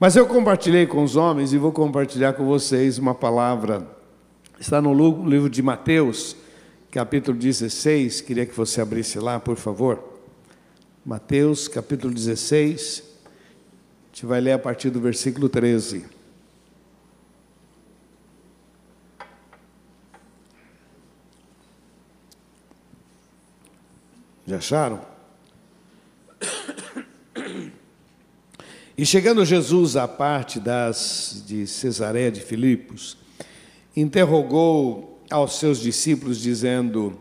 Mas eu compartilhei com os homens e vou compartilhar com vocês uma palavra. Está no livro de Mateus, capítulo 16. Queria que você abrisse lá, por favor. Mateus, capítulo 16. A gente vai ler a partir do versículo 13. Já acharam? E chegando Jesus à parte das de Cesareia de Filipos, interrogou aos seus discípulos dizendo: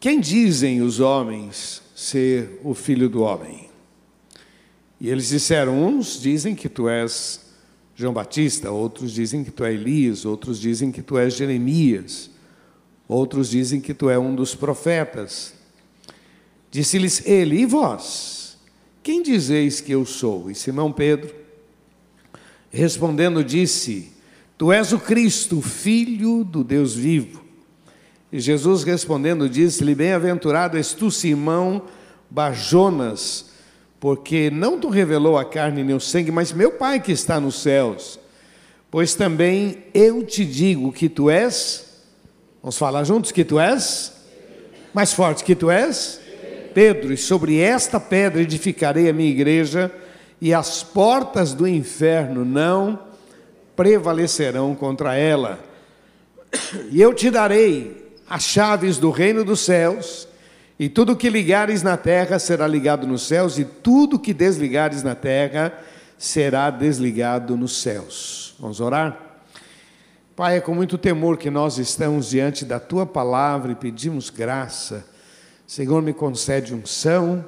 Quem dizem os homens ser o filho do homem? E eles disseram: Uns dizem que tu és João Batista, outros dizem que tu és Elias, outros dizem que tu és Jeremias, outros dizem que tu és um dos profetas. Disse-lhes ele: E vós? Quem dizeis que eu sou? E Simão Pedro, respondendo, disse: Tu és o Cristo, filho do Deus vivo. E Jesus respondendo, disse-lhe: Bem-aventurado és tu, Simão Bajonas, porque não te revelou a carne nem o sangue, mas meu Pai que está nos céus. Pois também eu te digo que tu és, vamos falar juntos que tu és? Mais forte que tu és? Pedro, e sobre esta pedra edificarei a minha igreja, e as portas do inferno não prevalecerão contra ela. E eu te darei as chaves do reino dos céus, e tudo que ligares na terra será ligado nos céus, e tudo que desligares na terra será desligado nos céus. Vamos orar? Pai, é com muito temor que nós estamos diante da tua palavra e pedimos graça Senhor, me concede unção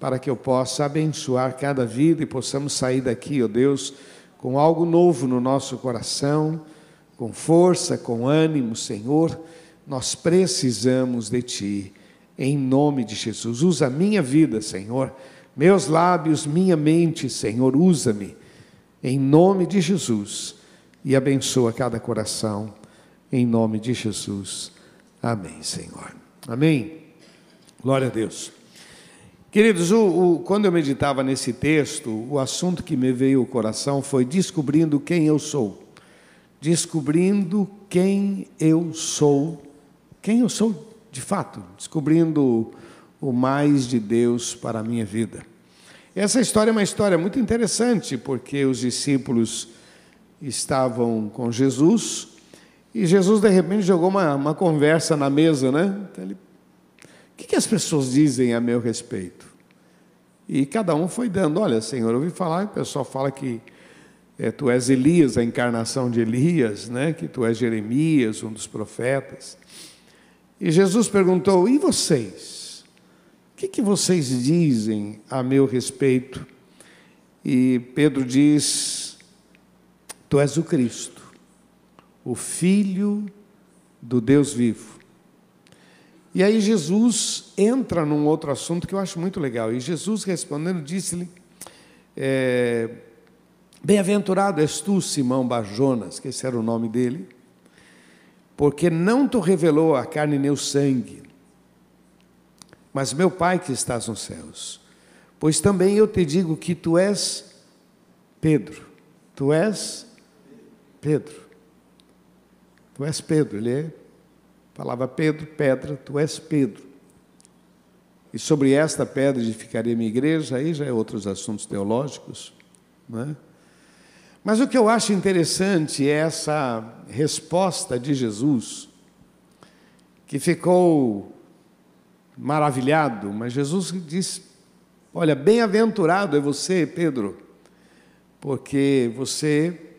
para que eu possa abençoar cada vida e possamos sair daqui, ó oh Deus, com algo novo no nosso coração, com força, com ânimo, Senhor. Nós precisamos de Ti, em nome de Jesus. Usa a minha vida, Senhor, meus lábios, minha mente, Senhor, usa-me, em nome de Jesus, e abençoa cada coração, em nome de Jesus. Amém, Senhor. Amém. Glória a Deus. Queridos, o, o, quando eu meditava nesse texto, o assunto que me veio ao coração foi descobrindo quem eu sou. Descobrindo quem eu sou. Quem eu sou de fato. Descobrindo o mais de Deus para a minha vida. Essa história é uma história muito interessante, porque os discípulos estavam com Jesus e Jesus, de repente, jogou uma, uma conversa na mesa, né? Então, ele que, que as pessoas dizem a meu respeito? E cada um foi dando, olha, Senhor, eu ouvi falar, o pessoal fala que é, tu és Elias, a encarnação de Elias, né? que tu és Jeremias, um dos profetas. E Jesus perguntou: e vocês? O que, que vocês dizem a meu respeito? E Pedro diz: Tu és o Cristo, o Filho do Deus vivo. E aí Jesus entra num outro assunto que eu acho muito legal. E Jesus respondendo disse-lhe: é, Bem-aventurado és tu, Simão Bajonas, que esse era o nome dele, porque não te revelou a carne nem o sangue, mas meu Pai que estás nos céus. Pois também eu te digo que tu és Pedro. Tu és Pedro. Tu és Pedro, ele é Falava Pedro, pedra, tu és Pedro. E sobre esta pedra edificaria minha igreja, aí já é outros assuntos teológicos. Né? Mas o que eu acho interessante é essa resposta de Jesus, que ficou maravilhado, mas Jesus disse: Olha, bem-aventurado é você, Pedro, porque você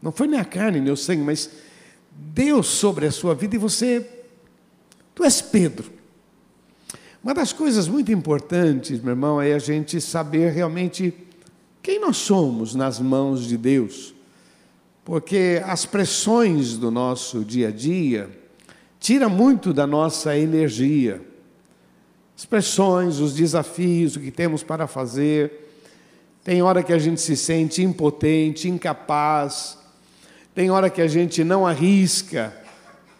não foi nem a carne, nem o sangue, mas Deus sobre a sua vida e você, tu és Pedro. Uma das coisas muito importantes, meu irmão, é a gente saber realmente quem nós somos nas mãos de Deus. Porque as pressões do nosso dia a dia tira muito da nossa energia. As pressões, os desafios, o que temos para fazer. Tem hora que a gente se sente impotente, incapaz, tem hora que a gente não arrisca,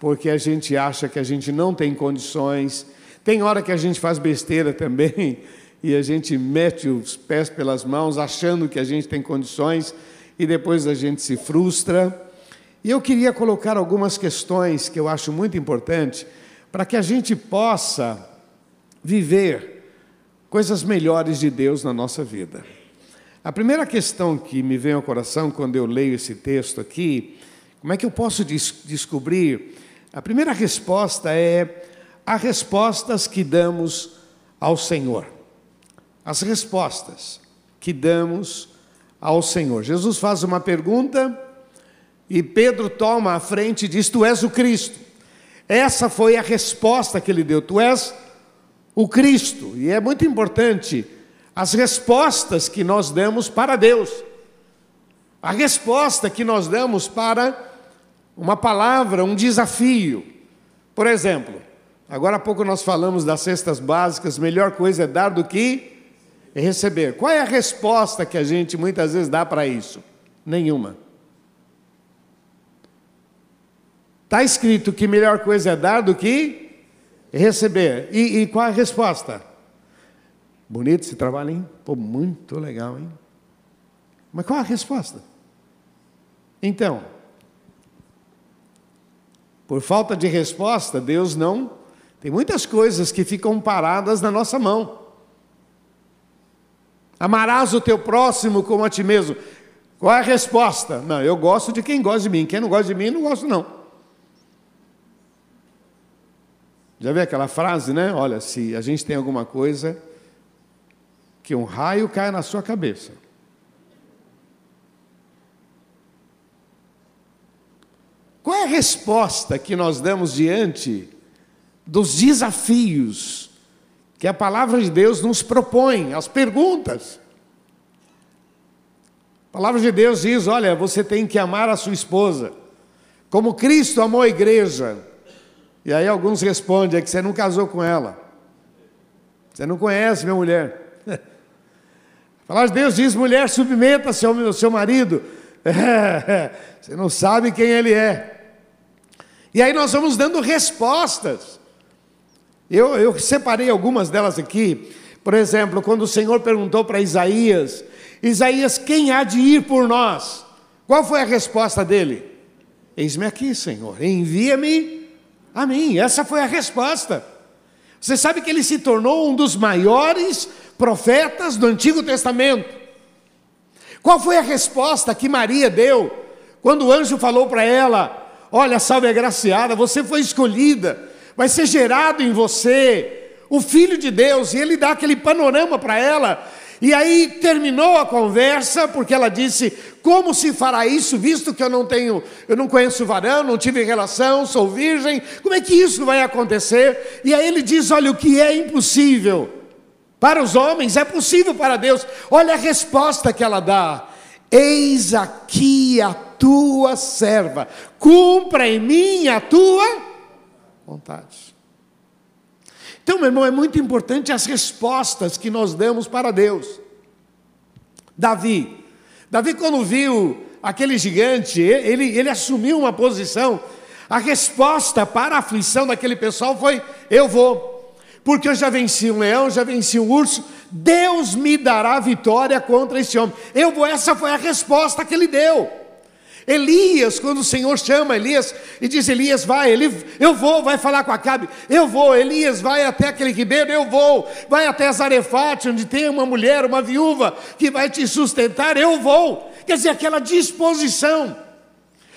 porque a gente acha que a gente não tem condições. Tem hora que a gente faz besteira também e a gente mete os pés pelas mãos, achando que a gente tem condições e depois a gente se frustra. E eu queria colocar algumas questões que eu acho muito importante para que a gente possa viver coisas melhores de Deus na nossa vida. A primeira questão que me vem ao coração quando eu leio esse texto aqui, como é que eu posso des descobrir? A primeira resposta é: há respostas que damos ao Senhor. As respostas que damos ao Senhor. Jesus faz uma pergunta e Pedro toma a frente e diz: Tu és o Cristo. Essa foi a resposta que ele deu: Tu és o Cristo. E é muito importante as respostas que nós damos para Deus. A resposta que nós damos para uma palavra, um desafio. Por exemplo, agora há pouco nós falamos das cestas básicas, melhor coisa é dar do que receber. Qual é a resposta que a gente muitas vezes dá para isso? Nenhuma. Está escrito que melhor coisa é dar do que receber. E, e qual é a resposta? Bonito esse trabalho, hein? Pô, muito legal, hein? Mas qual a resposta? Então, por falta de resposta, Deus não. Tem muitas coisas que ficam paradas na nossa mão. Amarás o teu próximo como a ti mesmo. Qual é a resposta? Não, eu gosto de quem gosta de mim. Quem não gosta de mim, não gosto não. Já viu aquela frase, né? Olha, se a gente tem alguma coisa, que um raio caia na sua cabeça. Qual é a resposta que nós damos diante dos desafios que a palavra de Deus nos propõe, as perguntas? A palavra de Deus diz: olha, você tem que amar a sua esposa, como Cristo amou a igreja e aí alguns respondem: é que você não casou com ela. Você não conhece minha mulher. A palavra de Deus diz: mulher, submeta-se ao seu marido. Você não sabe quem ele é. E aí nós vamos dando respostas. Eu, eu separei algumas delas aqui. Por exemplo, quando o Senhor perguntou para Isaías: Isaías, quem há de ir por nós? Qual foi a resposta dele? Eis-me aqui, Senhor, envia-me Amém. Essa foi a resposta. Você sabe que ele se tornou um dos maiores profetas do Antigo Testamento. Qual foi a resposta que Maria deu quando o anjo falou para ela: Olha, salve agraciada, você foi escolhida, vai ser gerado em você o Filho de Deus, e ele dá aquele panorama para ela e aí terminou a conversa, porque ela disse: Como se fará isso, visto que eu não tenho, eu não conheço varão, não tive relação, sou virgem, como é que isso vai acontecer? E aí ele diz: Olha, o que é impossível para os homens é possível para Deus. Olha a resposta que ela dá: Eis aqui a tua serva, cumpra em mim a tua vontade. Então, meu irmão, é muito importante as respostas que nós damos para Deus. Davi, Davi, quando viu aquele gigante, ele, ele assumiu uma posição. A resposta para a aflição daquele pessoal foi: Eu vou, porque eu já venci um leão, já venci um urso, Deus me dará vitória contra esse homem. Eu vou, essa foi a resposta que ele deu. Elias, quando o Senhor chama Elias e diz: Elias, vai, ele, eu vou, vai falar com Acabe, eu vou, Elias, vai até aquele ribeiro, eu vou, vai até Zarefate, onde tem uma mulher, uma viúva, que vai te sustentar, eu vou. Quer dizer, aquela disposição.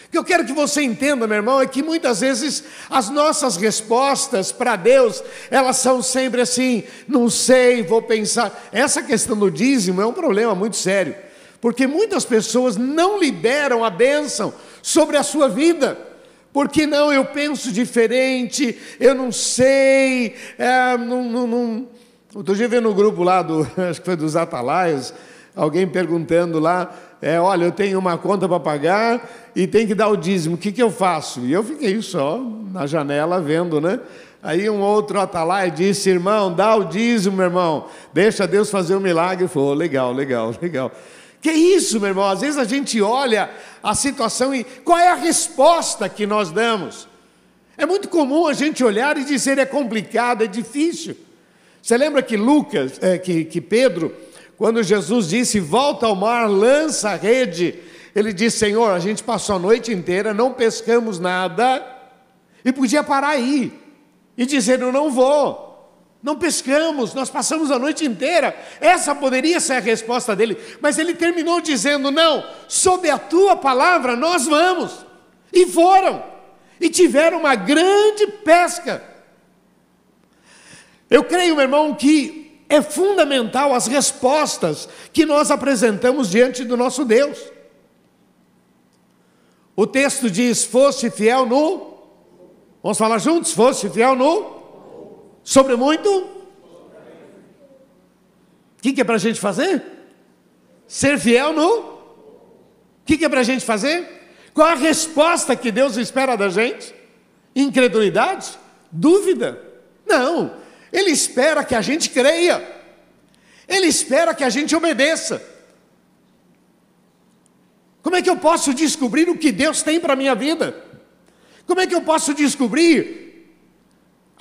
O que eu quero que você entenda, meu irmão, é que muitas vezes as nossas respostas para Deus, elas são sempre assim, não sei, vou pensar. Essa questão do dízimo é um problema muito sério porque muitas pessoas não liberam a bênção sobre a sua vida. Porque não, eu penso diferente, eu não sei, é, não, não, não. Outro dia vendo no grupo lá, do, acho que foi dos Atalaias, alguém perguntando lá, é, olha, eu tenho uma conta para pagar e tem que dar o dízimo, o que, que eu faço? E eu fiquei só na janela vendo, né? Aí um outro atalaia disse, irmão, dá o dízimo, meu irmão, deixa Deus fazer um milagre. Falou, legal, legal, legal. Que isso, meu irmão? Às vezes a gente olha a situação e qual é a resposta que nós damos? É muito comum a gente olhar e dizer é complicado, é difícil. Você lembra que Lucas, é, que, que Pedro, quando Jesus disse, volta ao mar, lança a rede, ele disse, Senhor, a gente passou a noite inteira, não pescamos nada, e podia parar aí, e dizer, eu não vou. Não pescamos, nós passamos a noite inteira. Essa poderia ser a resposta dele, mas ele terminou dizendo: Não, sob a tua palavra nós vamos. E foram, e tiveram uma grande pesca. Eu creio, meu irmão, que é fundamental as respostas que nós apresentamos diante do nosso Deus. O texto diz: Foste fiel no. Vamos falar juntos? Foste fiel no Sobre muito? O que, que é para a gente fazer? Ser fiel no? O que, que é para a gente fazer? Qual a resposta que Deus espera da gente? Incredulidade? Dúvida? Não. Ele espera que a gente creia. Ele espera que a gente obedeça. Como é que eu posso descobrir o que Deus tem para a minha vida? Como é que eu posso descobrir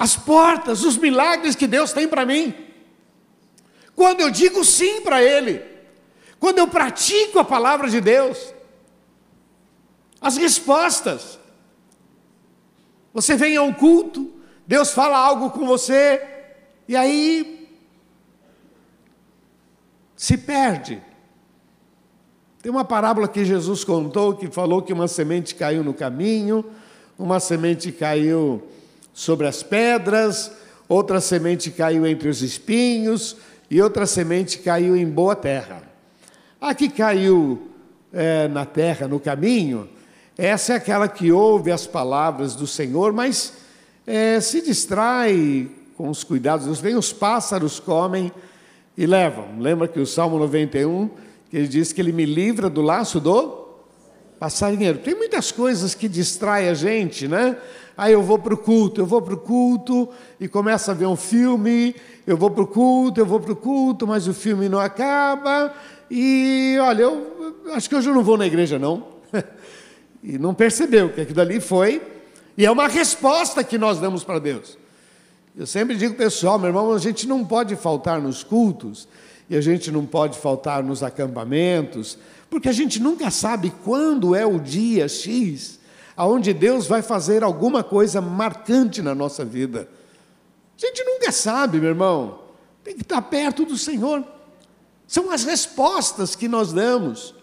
as portas, os milagres que Deus tem para mim. Quando eu digo sim para Ele, quando eu pratico a palavra de Deus, as respostas. Você vem a um culto, Deus fala algo com você, e aí se perde. Tem uma parábola que Jesus contou que falou que uma semente caiu no caminho, uma semente caiu sobre as pedras, outra semente caiu entre os espinhos e outra semente caiu em boa terra. A que caiu é, na terra, no caminho, essa é aquela que ouve as palavras do Senhor, mas é, se distrai com os cuidados. Vem os pássaros, comem e levam. Lembra que o Salmo 91, que ele diz que ele me livra do laço do passarinheiro. Tem muitas coisas que distraem a gente, né? Aí eu vou para o culto, eu vou para o culto e começo a ver um filme, eu vou para o culto, eu vou para o culto, mas o filme não acaba. E olha, eu acho que hoje eu não vou na igreja, não. e não percebeu que aquilo ali foi. E é uma resposta que nós damos para Deus. Eu sempre digo pessoal, meu irmão, a gente não pode faltar nos cultos, e a gente não pode faltar nos acampamentos, porque a gente nunca sabe quando é o dia X aonde Deus vai fazer alguma coisa marcante na nossa vida. A gente nunca sabe, meu irmão. Tem que estar perto do Senhor. São as respostas que nós damos.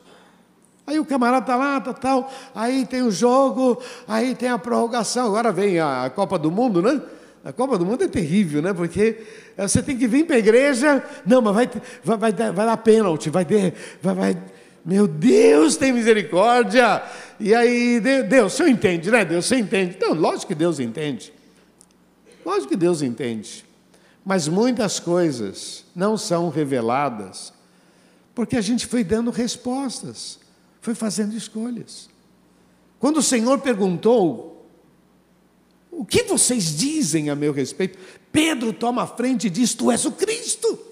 Aí o camarada está lá, tá, tal, aí tem o jogo, aí tem a prorrogação, agora vem a Copa do Mundo, né? A Copa do Mundo é terrível, né? Porque eh, você tem que vir para a igreja, não, mas vai, vai, vai, vai dar pênalti, vai vai, vai, meu Deus, tem misericórdia. E aí, Deus, o senhor entende, né? Deus, você entende. Não, lógico que Deus entende. Lógico que Deus entende. Mas muitas coisas não são reveladas porque a gente foi dando respostas, foi fazendo escolhas. Quando o Senhor perguntou: O que vocês dizem a meu respeito? Pedro toma a frente e diz: Tu és o Cristo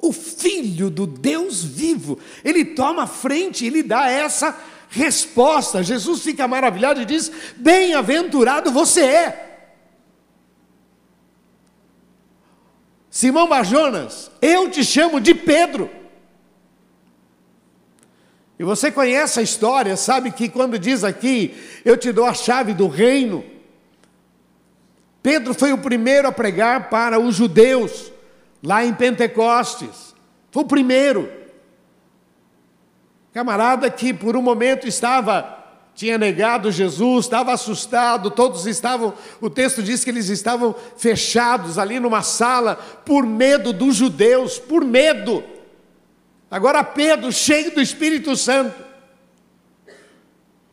o Filho do Deus vivo. Ele toma a frente, ele dá essa resposta. Jesus fica maravilhado e diz: Bem-aventurado você é. Simão Barjonas, eu te chamo de Pedro. E você conhece a história, sabe que quando diz aqui, eu te dou a chave do reino. Pedro foi o primeiro a pregar para os judeus lá em Pentecostes. Foi o primeiro. Camarada que por um momento estava tinha negado Jesus, estava assustado, todos estavam, o texto diz que eles estavam fechados ali numa sala por medo dos judeus, por medo. Agora Pedro, cheio do Espírito Santo,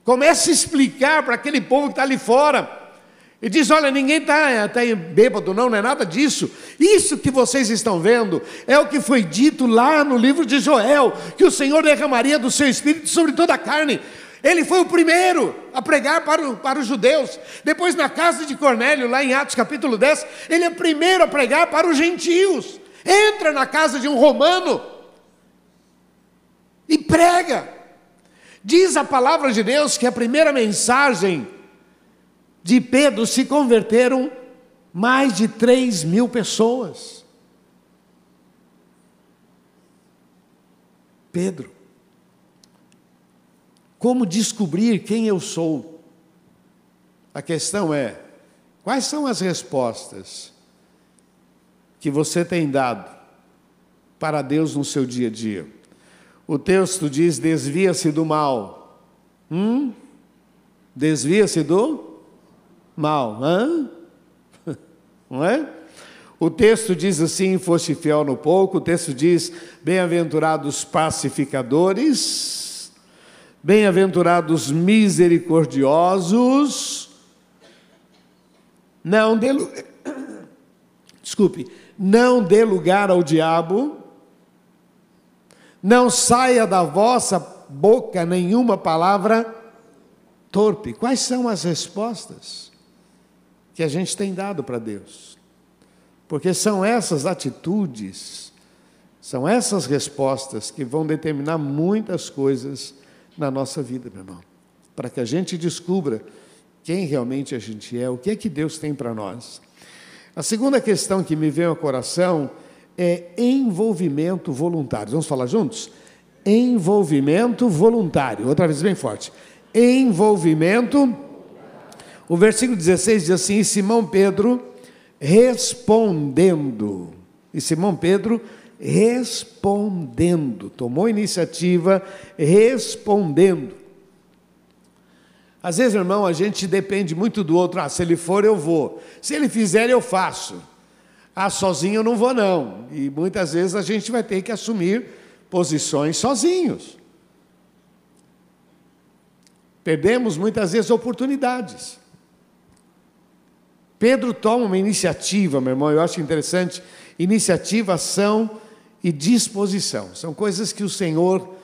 começa a explicar para aquele povo que está ali fora e diz: Olha, ninguém está tá bêbado, não, não é nada disso. Isso que vocês estão vendo é o que foi dito lá no livro de Joel: que o Senhor derramaria do seu espírito sobre toda a carne. Ele foi o primeiro a pregar para, o, para os judeus. Depois, na casa de Cornélio, lá em Atos capítulo 10, ele é o primeiro a pregar para os gentios. Entra na casa de um romano e prega. Diz a palavra de Deus que a primeira mensagem de Pedro se converteram mais de 3 mil pessoas. Pedro, como descobrir quem eu sou? A questão é: quais são as respostas que você tem dado para Deus no seu dia a dia? O texto diz: desvia-se do mal. Hum? Desvia-se do mal. Hã? Não é? O texto diz assim: foste fiel no pouco. O texto diz: bem-aventurados pacificadores, bem-aventurados misericordiosos. Não dê, desculpe, não dê lugar ao diabo. Não saia da vossa boca nenhuma palavra torpe. Quais são as respostas que a gente tem dado para Deus? Porque são essas atitudes, são essas respostas que vão determinar muitas coisas na nossa vida, meu irmão. Para que a gente descubra quem realmente a gente é, o que é que Deus tem para nós. A segunda questão que me vem ao coração é envolvimento voluntário. Vamos falar juntos? Envolvimento voluntário. Outra vez bem forte. Envolvimento. O versículo 16 diz assim: Simão Pedro respondendo. E Simão Pedro respondendo, tomou iniciativa respondendo. Às vezes, irmão, a gente depende muito do outro. Ah, se ele for, eu vou. Se ele fizer, eu faço. Ah, sozinho eu não vou, não. E muitas vezes a gente vai ter que assumir posições sozinhos. Perdemos muitas vezes oportunidades. Pedro toma uma iniciativa, meu irmão, eu acho interessante. Iniciativa, ação e disposição. São coisas que o Senhor,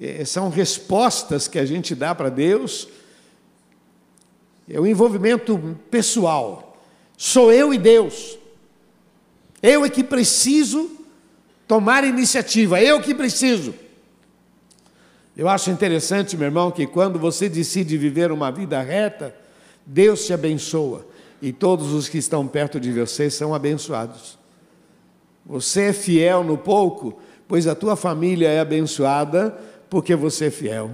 eh, são respostas que a gente dá para Deus. É o envolvimento pessoal. Sou eu e Deus. Eu é que preciso tomar iniciativa, eu que preciso. Eu acho interessante, meu irmão, que quando você decide viver uma vida reta, Deus te abençoa e todos os que estão perto de você são abençoados. Você é fiel no pouco, pois a tua família é abençoada porque você é fiel.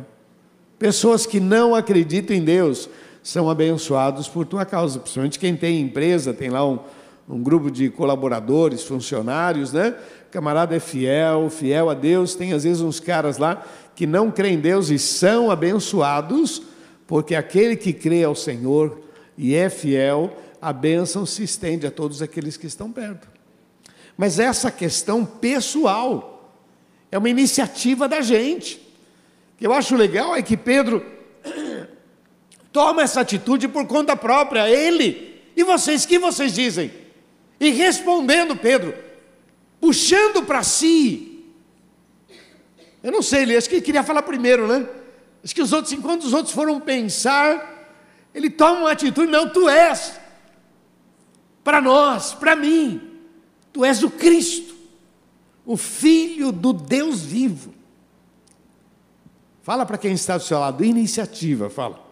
Pessoas que não acreditam em Deus são abençoados por tua causa, principalmente quem tem empresa, tem lá um, um grupo de colaboradores, funcionários, né? O camarada é fiel, fiel a Deus. Tem às vezes uns caras lá que não creem em Deus e são abençoados, porque aquele que crê ao Senhor e é fiel, a bênção se estende a todos aqueles que estão perto. Mas essa questão pessoal é uma iniciativa da gente. O que eu acho legal é que Pedro toma essa atitude por conta própria, ele. E vocês, que vocês dizem? E respondendo Pedro, puxando para si. Eu não sei, ele acho que ele queria falar primeiro, né? Acho que os outros, enquanto os outros foram pensar, ele toma uma atitude, não, tu és. Para nós, para mim, tu és o Cristo, o Filho do Deus vivo. Fala para quem está do seu lado, iniciativa, fala.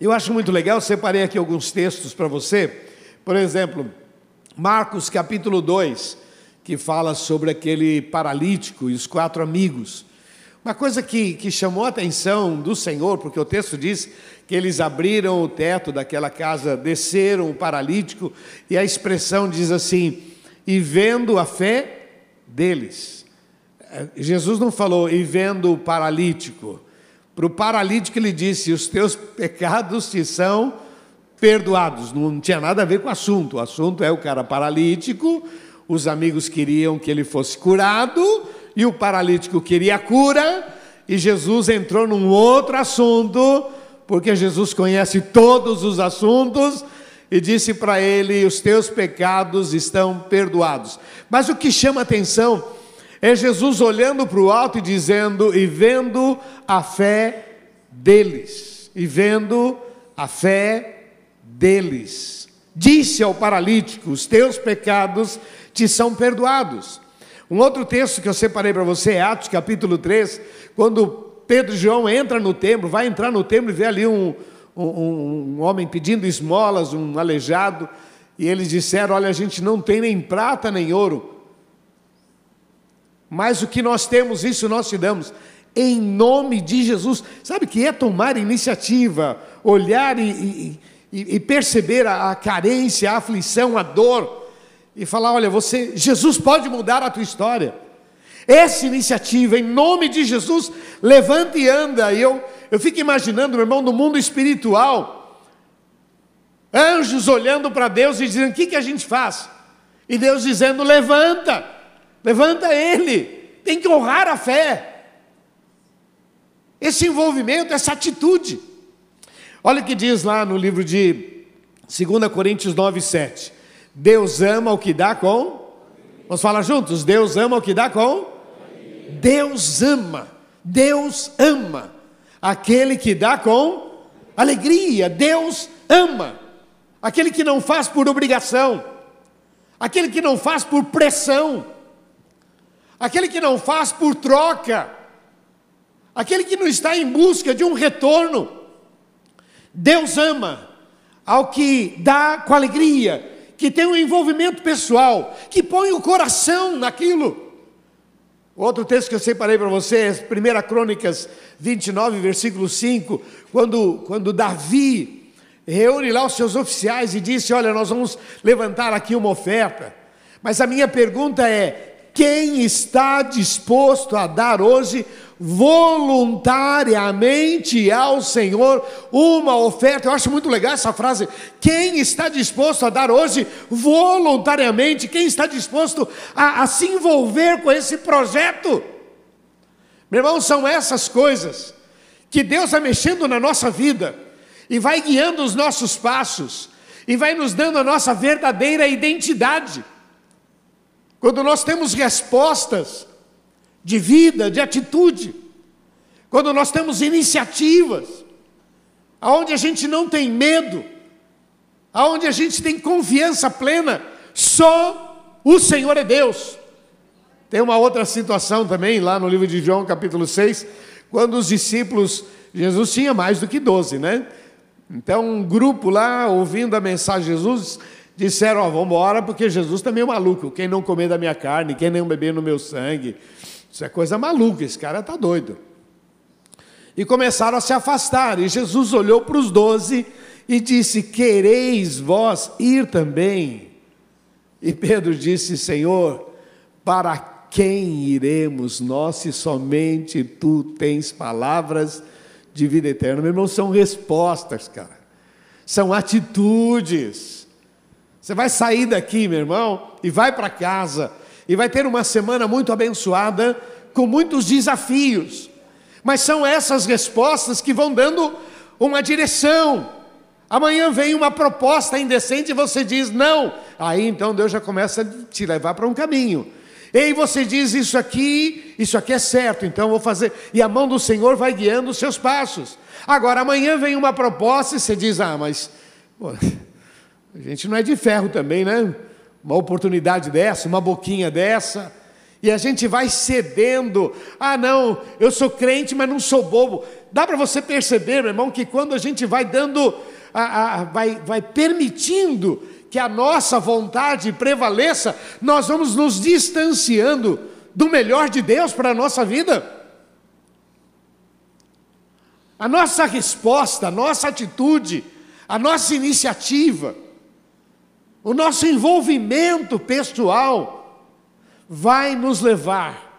Eu acho muito legal, separei aqui alguns textos para você. Por exemplo, Marcos capítulo 2, que fala sobre aquele paralítico e os quatro amigos. Uma coisa que, que chamou a atenção do Senhor, porque o texto diz que eles abriram o teto daquela casa, desceram o paralítico, e a expressão diz assim: e vendo a fé deles. É, Jesus não falou, e vendo o paralítico. Para o paralítico ele disse: os teus pecados te são perdoados. Não tinha nada a ver com o assunto. O assunto é o cara paralítico, os amigos queriam que ele fosse curado e o paralítico queria cura, e Jesus entrou num outro assunto, porque Jesus conhece todos os assuntos, e disse para ele: Os teus pecados estão perdoados. Mas o que chama atenção é Jesus olhando para o alto e dizendo, e vendo a fé deles, e vendo a fé deles. Disse ao paralítico: Os teus pecados te são perdoados. Um outro texto que eu separei para você é Atos capítulo 3, quando Pedro e João entram no templo, vai entrar no templo e vê ali um, um, um homem pedindo esmolas, um aleijado, e eles disseram: Olha, a gente não tem nem prata nem ouro, mas o que nós temos, isso nós te damos. Em nome de Jesus. Sabe que é tomar iniciativa, olhar e, e, e perceber a, a carência, a aflição, a dor, e falar: olha, você, Jesus pode mudar a tua história. Essa iniciativa, em nome de Jesus, levanta e anda. E eu, eu fico imaginando, meu irmão, no mundo espiritual, anjos olhando para Deus e dizendo: o que, que a gente faz? E Deus dizendo: levanta, levanta ele, tem que honrar a fé. Esse envolvimento, essa atitude. Olha o que diz lá no livro de 2 Coríntios 9, 7. Deus ama o que dá com. Vamos falar juntos? Deus ama o que dá com. Deus ama, Deus ama aquele que dá com alegria. Deus ama aquele que não faz por obrigação, aquele que não faz por pressão, aquele que não faz por troca, aquele que não está em busca de um retorno. Deus ama ao que dá com alegria, que tem um envolvimento pessoal, que põe o coração naquilo. Outro texto que eu separei para vocês, 1 Crônicas 29, versículo 5, quando, quando Davi reúne lá os seus oficiais e disse: Olha, nós vamos levantar aqui uma oferta. Mas a minha pergunta é: quem está disposto a dar hoje voluntariamente ao Senhor uma oferta. Eu acho muito legal essa frase. Quem está disposto a dar hoje voluntariamente? Quem está disposto a, a se envolver com esse projeto? Meu irmão, são essas coisas que Deus vai mexendo na nossa vida e vai guiando os nossos passos e vai nos dando a nossa verdadeira identidade. Quando nós temos respostas de vida, de atitude, quando nós temos iniciativas, aonde a gente não tem medo, aonde a gente tem confiança plena, só o Senhor é Deus. Tem uma outra situação também, lá no livro de João, capítulo 6, quando os discípulos, Jesus tinha mais do que 12, né? Então, um grupo lá, ouvindo a mensagem de Jesus, disseram: Ó, oh, vamos embora, porque Jesus também é maluco. Quem não comer da minha carne, quem não beber no meu sangue, isso é coisa maluca, esse cara está doido. E começaram a se afastar. E Jesus olhou para os doze e disse: Quereis vós ir também? E Pedro disse: Senhor, para quem iremos nós se somente tu tens palavras de vida eterna? Meu irmão, são respostas, cara, são atitudes. Você vai sair daqui, meu irmão, e vai para casa e vai ter uma semana muito abençoada, com muitos desafios. Mas são essas respostas que vão dando uma direção. Amanhã vem uma proposta indecente e você diz não. Aí então Deus já começa a te levar para um caminho. E aí você diz isso aqui, isso aqui é certo, então vou fazer. E a mão do Senhor vai guiando os seus passos. Agora amanhã vem uma proposta e você diz: "Ah, mas pô, a gente não é de ferro também, né? uma oportunidade dessa, uma boquinha dessa, e a gente vai cedendo. Ah, não, eu sou crente, mas não sou bobo. Dá para você perceber, meu irmão, que quando a gente vai dando, a, a, vai, vai permitindo que a nossa vontade prevaleça, nós vamos nos distanciando do melhor de Deus para a nossa vida. A nossa resposta, a nossa atitude, a nossa iniciativa, o nosso envolvimento pessoal vai nos levar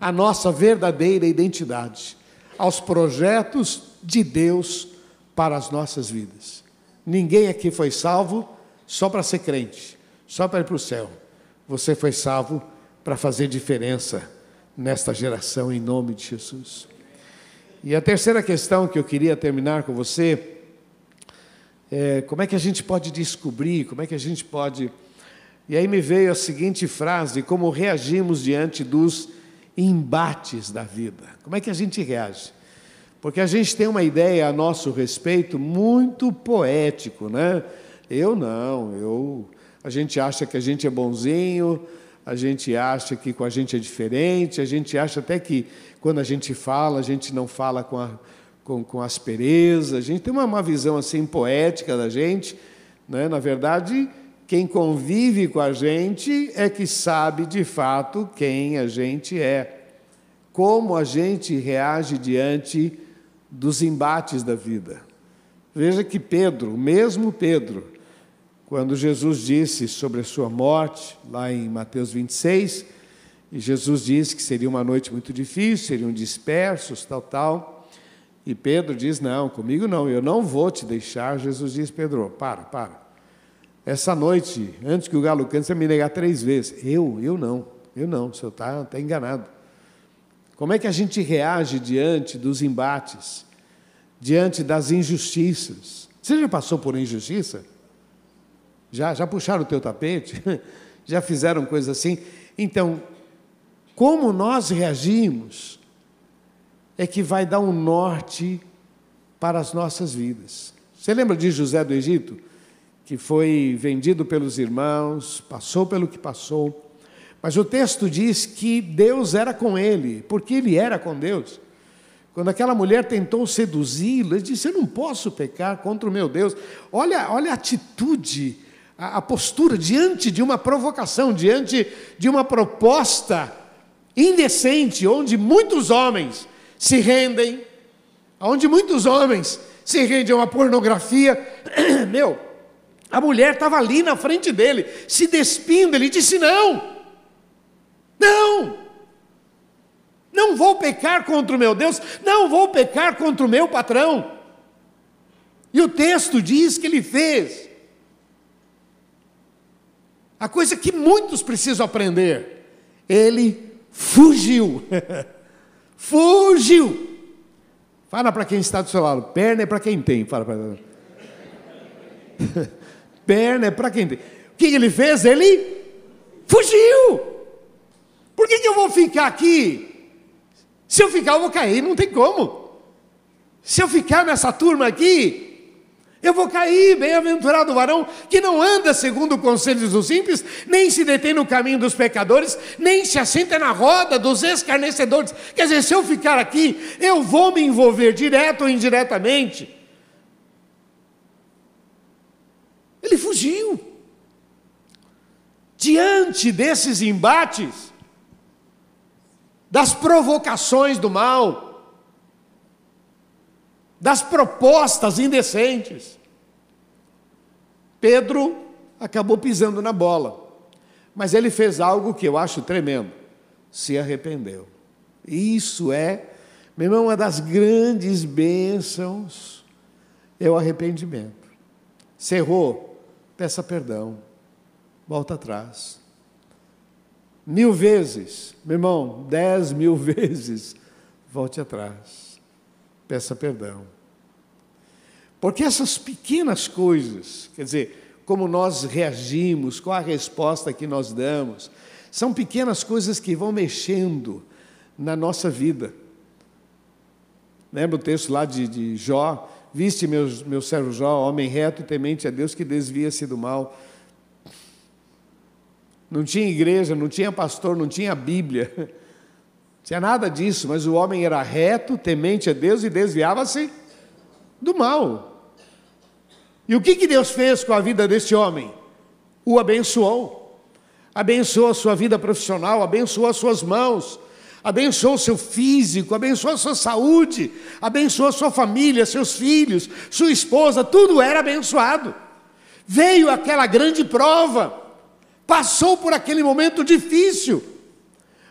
à nossa verdadeira identidade, aos projetos de Deus para as nossas vidas. Ninguém aqui foi salvo só para ser crente, só para ir para o céu. Você foi salvo para fazer diferença nesta geração, em nome de Jesus. E a terceira questão que eu queria terminar com você é, como é que a gente pode descobrir, como é que a gente pode. E aí me veio a seguinte frase: como reagimos diante dos embates da vida? Como é que a gente reage? Porque a gente tem uma ideia a nosso respeito muito poético, né? Eu não, eu a gente acha que a gente é bonzinho, a gente acha que com a gente é diferente, a gente acha até que quando a gente fala, a gente não fala com a, com, com aspereza. A gente tem uma, uma visão assim poética da gente, né? na verdade, Quem convive com a gente é que sabe de fato quem a gente é, como a gente reage diante dos embates da vida. Veja que Pedro, o mesmo Pedro, quando Jesus disse sobre a sua morte, lá em Mateus 26, e Jesus disse que seria uma noite muito difícil, seriam dispersos, tal, tal. E Pedro diz: Não, comigo não, eu não vou te deixar. Jesus diz: Pedro, para, para. Essa noite, antes que o galo cante, você me negar três vezes. Eu, eu não, eu não, o senhor está tá enganado. Como é que a gente reage diante dos embates, diante das injustiças? Você já passou por injustiça? Já, já puxaram o teu tapete? Já fizeram coisas assim? Então, como nós reagimos é que vai dar um norte para as nossas vidas. Você lembra de José do Egito? Que foi vendido pelos irmãos, passou pelo que passou. Mas o texto diz que Deus era com ele, porque ele era com Deus. Quando aquela mulher tentou seduzi-lo, ele disse: Eu não posso pecar contra o meu Deus. Olha, olha a atitude, a, a postura diante de uma provocação, diante de uma proposta indecente, onde muitos homens se rendem, onde muitos homens se rendem a uma pornografia. Meu, a mulher estava ali na frente dele, se despindo, ele disse: Não, não, não vou pecar contra o meu Deus, não vou pecar contra o meu patrão. E o texto diz que ele fez. A coisa que muitos precisam aprender, ele fugiu. fugiu. Fala para quem está do seu lado. Perna é para quem tem. Fala para Perna é para quem tem. O que ele fez? Ele fugiu. Por que, que eu vou ficar aqui? Se eu ficar, eu vou cair. Não tem como. Se eu ficar nessa turma aqui, eu vou cair, bem-aventurado o varão que não anda segundo o conselho dos simples, nem se detém no caminho dos pecadores, nem se assenta na roda dos escarnecedores. Quer dizer, se eu ficar aqui, eu vou me envolver direto ou indiretamente. Ele fugiu. Diante desses embates, das provocações do mal, das propostas indecentes. Pedro acabou pisando na bola, mas ele fez algo que eu acho tremendo: se arrependeu. Isso é, meu irmão, uma das grandes bênçãos é o arrependimento. Se errou, peça perdão, volta atrás. Mil vezes, meu irmão, dez mil vezes, volte atrás, peça perdão. Porque essas pequenas coisas, quer dizer, como nós reagimos, qual a resposta que nós damos, são pequenas coisas que vão mexendo na nossa vida. Lembra o texto lá de, de Jó? Viste meu, meu servo Jó, homem reto temente a Deus que desvia-se do mal. Não tinha igreja, não tinha pastor, não tinha Bíblia. Tinha nada disso, mas o homem era reto, temente a Deus e desviava-se do mal. E o que, que Deus fez com a vida desse homem? O abençoou. Abençoou a sua vida profissional, abençoou as suas mãos, abençoou o seu físico, abençoou a sua saúde, abençoou a sua família, seus filhos, sua esposa, tudo era abençoado. Veio aquela grande prova, passou por aquele momento difícil,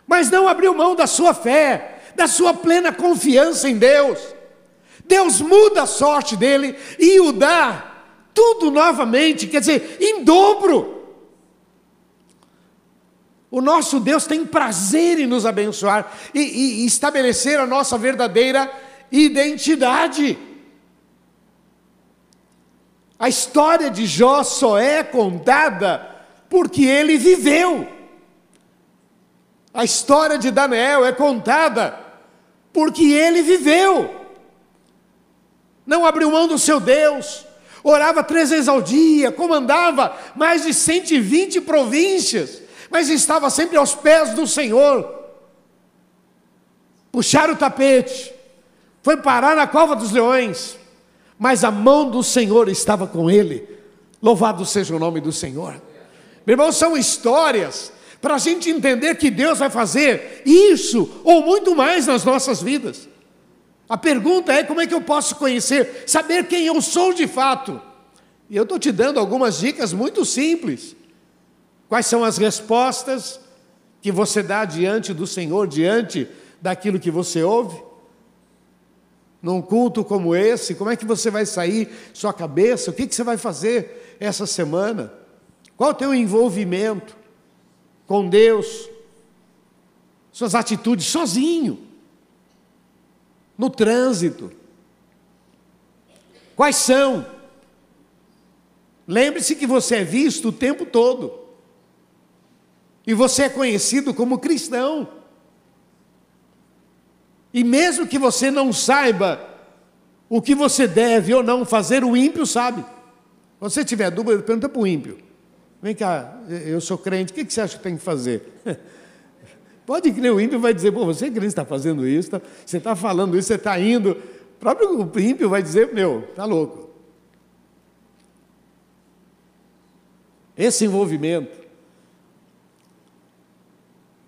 mas não abriu mão da sua fé, da sua plena confiança em Deus. Deus muda a sorte dele e o dá tudo novamente, quer dizer, em dobro. O nosso Deus tem prazer em nos abençoar e, e, estabelecer a nossa verdadeira identidade. A história de Jó só é contada porque ele viveu. A história de Daniel é contada porque ele viveu não abriu mão do seu Deus, orava três vezes ao dia, comandava mais de 120 províncias, mas estava sempre aos pés do Senhor. Puxaram o tapete, foi parar na cova dos leões, mas a mão do Senhor estava com ele. Louvado seja o nome do Senhor. Meu irmão, são histórias para a gente entender que Deus vai fazer isso ou muito mais nas nossas vidas. A pergunta é: como é que eu posso conhecer, saber quem eu sou de fato? E eu estou te dando algumas dicas muito simples. Quais são as respostas que você dá diante do Senhor, diante daquilo que você ouve? Num culto como esse, como é que você vai sair sua cabeça? O que, que você vai fazer essa semana? Qual o teu envolvimento com Deus? Suas atitudes sozinho, no trânsito. Quais são? Lembre-se que você é visto o tempo todo. E você é conhecido como cristão. E mesmo que você não saiba o que você deve ou não fazer, o ímpio sabe. Se você tiver dúvida, pergunta para o ímpio. Vem cá, eu sou crente, o que você acha que tem que fazer? Pode crer, o ímpio vai dizer, pô, você é crente, está fazendo isso, tá, você está falando isso, você está indo. O próprio ímpio vai dizer, meu, está louco. Esse envolvimento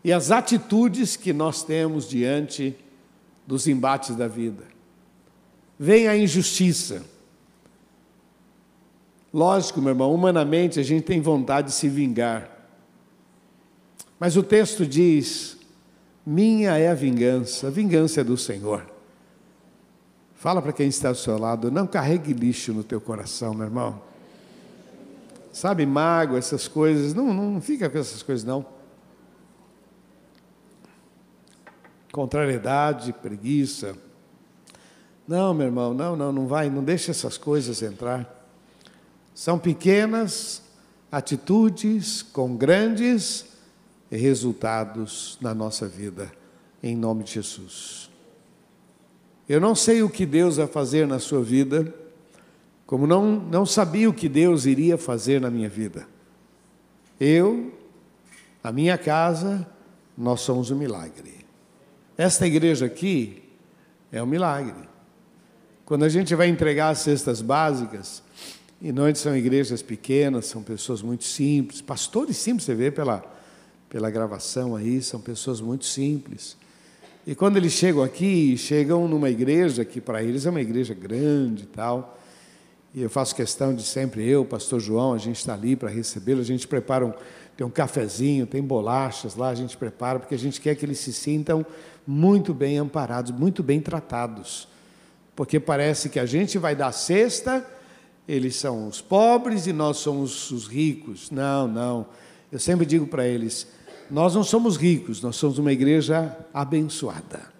e as atitudes que nós temos diante dos embates da vida. Vem a injustiça Lógico, meu irmão, humanamente a gente tem vontade de se vingar. Mas o texto diz: Minha é a vingança, a vingança é do Senhor. Fala para quem está ao seu lado, não carregue lixo no teu coração, meu irmão. Sabe, mágoa, essas coisas, não, não fica com essas coisas, não. Contrariedade, preguiça. Não, meu irmão, não, não, não vai, não deixe essas coisas entrar. São pequenas atitudes com grandes resultados na nossa vida, em nome de Jesus. Eu não sei o que Deus vai fazer na sua vida, como não, não sabia o que Deus iria fazer na minha vida. Eu, a minha casa, nós somos um milagre. Esta igreja aqui é um milagre. Quando a gente vai entregar as cestas básicas, e não são igrejas pequenas, são pessoas muito simples. Pastores simples, você vê pela, pela gravação aí, são pessoas muito simples. E quando eles chegam aqui, chegam numa igreja que para eles é uma igreja grande e tal. E eu faço questão de sempre, eu, pastor João, a gente está ali para recebê-lo, a gente prepara um, tem um cafezinho, tem bolachas lá, a gente prepara, porque a gente quer que eles se sintam muito bem amparados, muito bem tratados. Porque parece que a gente vai dar cesta eles são os pobres e nós somos os ricos. Não, não. Eu sempre digo para eles: nós não somos ricos, nós somos uma igreja abençoada.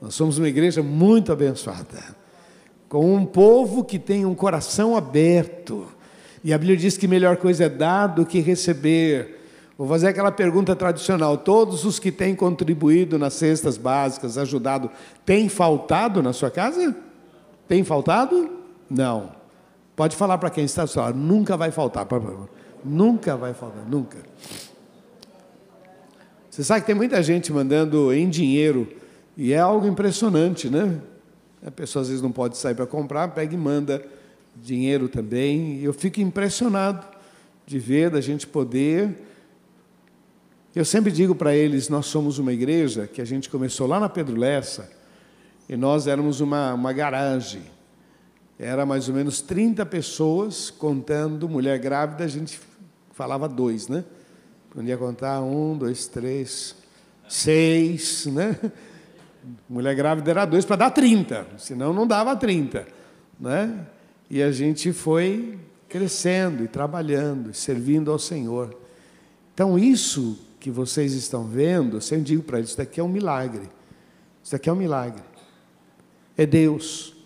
Nós somos uma igreja muito abençoada, com um povo que tem um coração aberto. E a Bíblia diz que melhor coisa é dar do que receber. Vou fazer aquela pergunta tradicional: todos os que têm contribuído nas cestas básicas, ajudado, têm faltado na sua casa? Tem faltado? Não. Pode falar para quem está só, nunca vai faltar, nunca vai faltar, nunca. Você sabe que tem muita gente mandando em dinheiro e é algo impressionante, né? A pessoa às vezes não pode sair para comprar, pega e manda dinheiro também. Eu fico impressionado de ver da gente poder. Eu sempre digo para eles, nós somos uma igreja que a gente começou lá na Pedro Lessa e nós éramos uma, uma garagem era mais ou menos 30 pessoas contando mulher grávida, a gente falava dois, né? Podia contar um, dois, três, seis, né? Mulher grávida era dois para dar 30, senão não dava 30, né? E a gente foi crescendo e trabalhando, servindo ao Senhor. Então, isso que vocês estão vendo, eu sempre digo para eles: isso daqui é um milagre. Isso daqui é um milagre. É Deus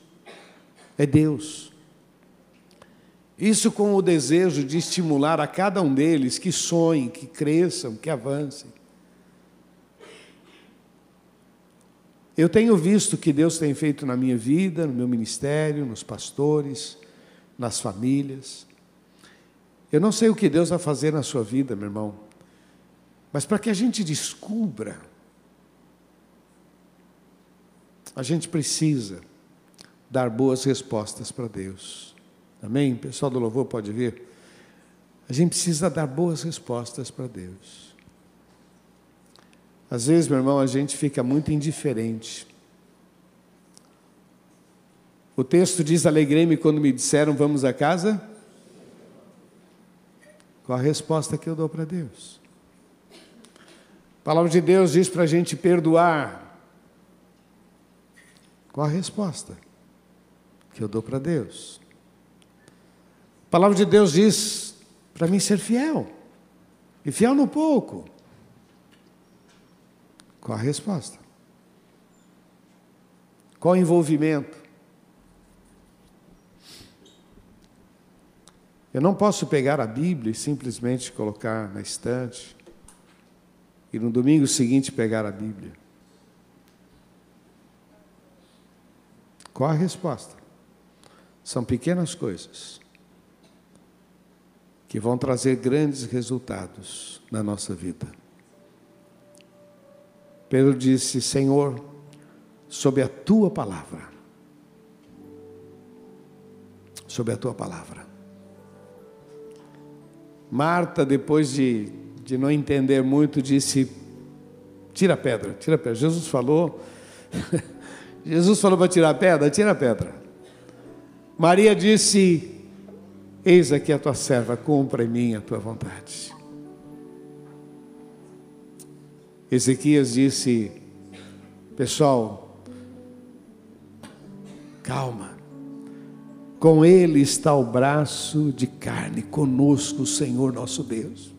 é Deus. Isso com o desejo de estimular a cada um deles que sonhem, que cresçam, que avancem. Eu tenho visto o que Deus tem feito na minha vida, no meu ministério, nos pastores, nas famílias. Eu não sei o que Deus vai fazer na sua vida, meu irmão, mas para que a gente descubra, a gente precisa dar boas respostas para Deus. Amém? O pessoal do louvor pode vir. A gente precisa dar boas respostas para Deus. Às vezes, meu irmão, a gente fica muito indiferente. O texto diz: Alegrei-me quando me disseram, vamos a casa. Qual a resposta que eu dou para Deus? A palavra de Deus diz para a gente perdoar. Qual a resposta que eu dou para Deus? A palavra de Deus diz para mim ser fiel, e fiel no pouco. Qual a resposta? Qual o envolvimento? Eu não posso pegar a Bíblia e simplesmente colocar na estante e no domingo seguinte pegar a Bíblia. Qual a resposta? São pequenas coisas que vão trazer grandes resultados na nossa vida. Pedro disse: Senhor, sob a tua palavra, sob a tua palavra, Marta, depois de, de não entender muito, disse: Tira a pedra, tira a pedra. Jesus falou, Jesus falou para tirar a pedra, tira a pedra. Maria disse: Eis aqui a tua serva, cumpra em mim a tua vontade. Ezequias disse: Pessoal, calma, com Ele está o braço de carne, conosco o Senhor nosso Deus.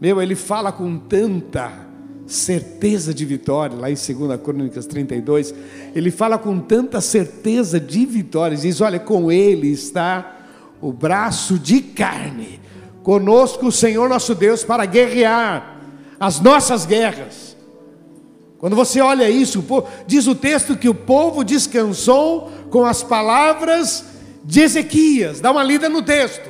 Meu, ele fala com tanta certeza de vitória, lá em 2 Crônicas 32, ele fala com tanta certeza de vitória, diz: Olha, com Ele está o braço de carne, conosco o Senhor nosso Deus para guerrear as nossas guerras. Quando você olha isso, diz o texto que o povo descansou com as palavras de Ezequias. Dá uma lida no texto.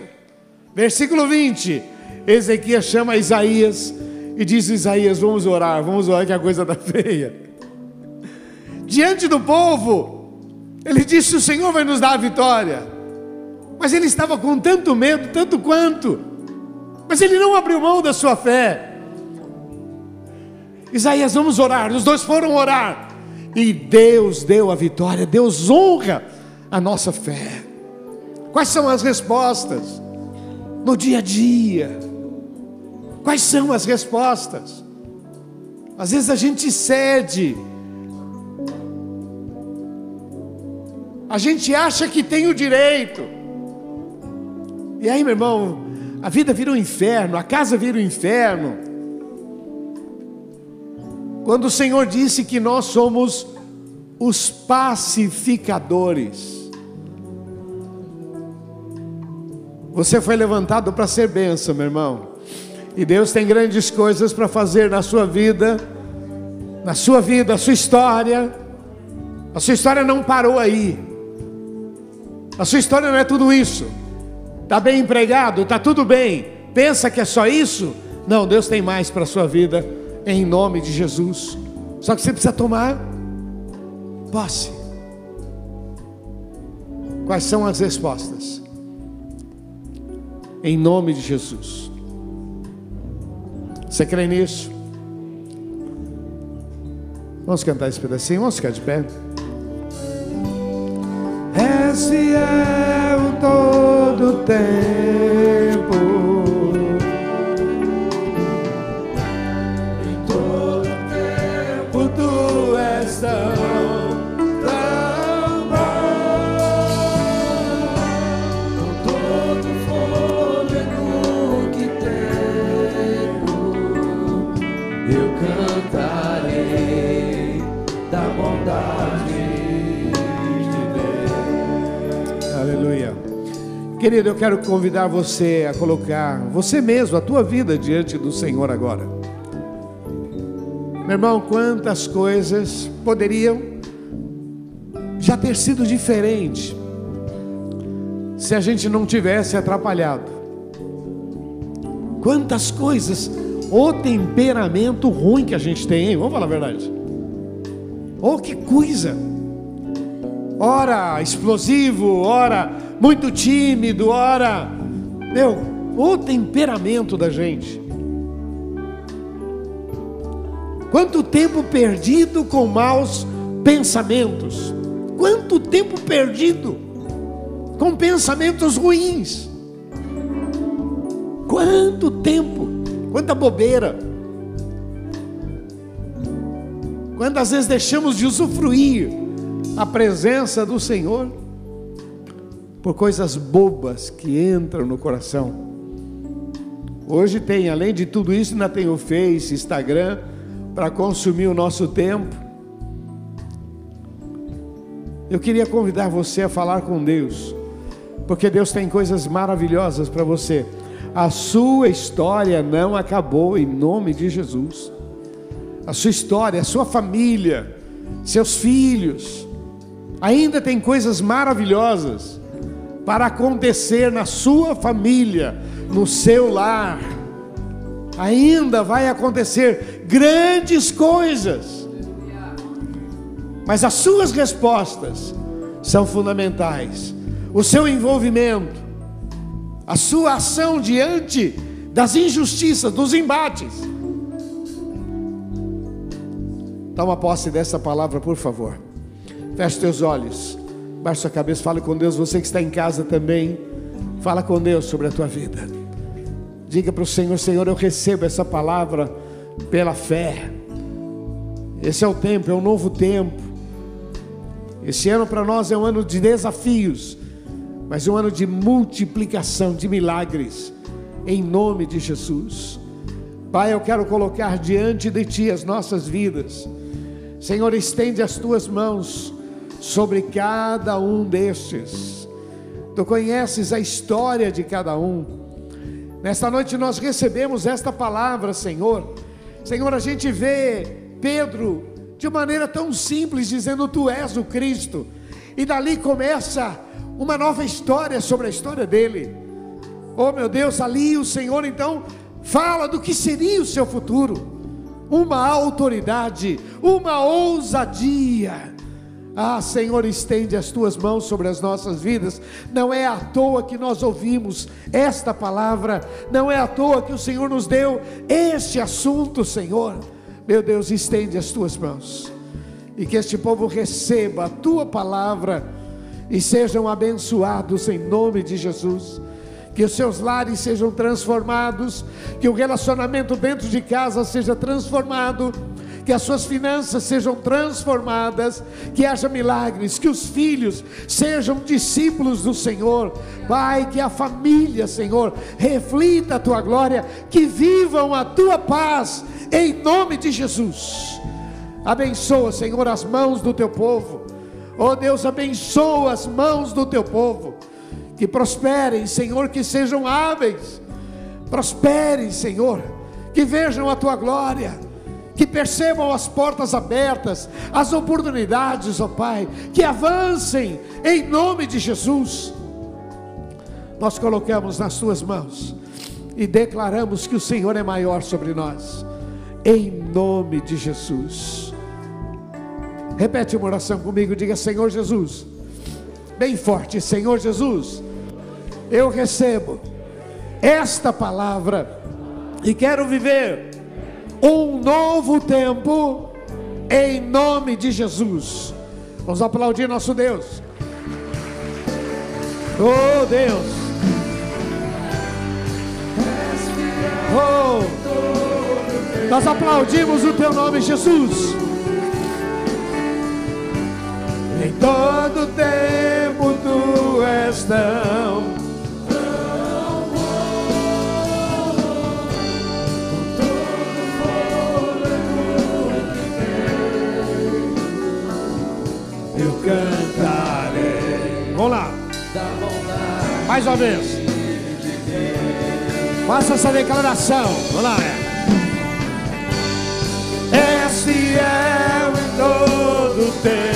Versículo 20. Ezequias chama Isaías e diz: Isaías, vamos orar, vamos orar que a coisa está feia. Diante do povo, ele disse: O Senhor vai nos dar a vitória. Mas ele estava com tanto medo, tanto quanto. Mas ele não abriu mão da sua fé. Isaías, vamos orar. Os dois foram orar. E Deus deu a vitória, Deus honra a nossa fé. Quais são as respostas? No dia a dia. Quais são as respostas? Às vezes a gente cede. A gente acha que tem o direito. E aí, meu irmão, a vida vira um inferno, a casa vira um inferno. Quando o Senhor disse que nós somos os pacificadores. Você foi levantado para ser bênção, meu irmão. E Deus tem grandes coisas para fazer na sua vida, na sua vida, a sua história. A sua história não parou aí. A sua história não é tudo isso. Está bem empregado, está tudo bem. Pensa que é só isso? Não, Deus tem mais para a sua vida em nome de Jesus. Só que você precisa tomar posse. Quais são as respostas? Em nome de Jesus. Você crê nisso? Vamos cantar esse pedacinho? Vamos ficar de pé. Esse é o todo tempo. Querido, eu quero convidar você a colocar você mesmo, a tua vida diante do Senhor agora. Meu irmão, quantas coisas poderiam já ter sido diferente se a gente não tivesse atrapalhado. Quantas coisas, o temperamento ruim que a gente tem, hein? vamos falar a verdade. Oh, que coisa! ora explosivo, ora muito tímido, ora. Meu, o temperamento da gente. Quanto tempo perdido com maus pensamentos. Quanto tempo perdido com pensamentos ruins. Quanto tempo, quanta bobeira. Quantas vezes deixamos de usufruir a presença do Senhor por coisas bobas que entram no coração. Hoje tem, além de tudo isso, ainda tem o Face, Instagram, para consumir o nosso tempo. Eu queria convidar você a falar com Deus, porque Deus tem coisas maravilhosas para você. A sua história não acabou em nome de Jesus. A sua história, a sua família, seus filhos, ainda tem coisas maravilhosas para acontecer na sua família, no seu lar. Ainda vai acontecer grandes coisas. Mas as suas respostas são fundamentais. O seu envolvimento, a sua ação diante das injustiças, dos embates. Toma posse dessa palavra, por favor. Feche teus olhos, baixe sua cabeça, fale com Deus. Você que está em casa também, fala com Deus sobre a tua vida. Diga para o Senhor: Senhor, eu recebo essa palavra pela fé. Esse é o tempo, é um novo tempo. Esse ano para nós é um ano de desafios mas um ano de multiplicação de milagres, em nome de Jesus. Pai, eu quero colocar diante de Ti as nossas vidas. Senhor, estende as Tuas mãos sobre cada um destes. Tu conheces a história de cada um. Nesta noite nós recebemos esta palavra, Senhor. Senhor, a gente vê Pedro de maneira tão simples dizendo: Tu és o Cristo. E dali começa uma nova história sobre a história dele. Oh meu Deus, ali o Senhor então fala do que seria o seu futuro, uma autoridade, uma ousadia. Ah, Senhor, estende as tuas mãos sobre as nossas vidas. Não é à toa que nós ouvimos esta palavra, não é à toa que o Senhor nos deu este assunto, Senhor. Meu Deus, estende as tuas mãos e que este povo receba a tua palavra e sejam abençoados em nome de Jesus. Que os seus lares sejam transformados, que o relacionamento dentro de casa seja transformado, que as suas finanças sejam transformadas, que haja milagres, que os filhos sejam discípulos do Senhor. Pai, que a família, Senhor, reflita a tua glória, que vivam a tua paz, em nome de Jesus. Abençoa, Senhor, as mãos do teu povo Oh Deus, abençoa as mãos do teu povo, que prosperem, Senhor, que sejam hábeis, prosperem, Senhor, que vejam a tua glória, que percebam as portas abertas, as oportunidades, ó Pai, que avancem em nome de Jesus. Nós colocamos nas tuas mãos e declaramos que o Senhor é maior sobre nós, em nome de Jesus. Repete uma oração comigo, diga Senhor Jesus. Bem forte, Senhor Jesus. Eu recebo esta palavra e quero viver um novo tempo em nome de Jesus. Vamos aplaudir nosso Deus. Oh Deus. Oh. Nós aplaudimos o teu nome, Jesus. Em todo tempo tu és tão. Mais uma vez. Faça essa declaração. Vamos lá. É. Este é o em todo tempo.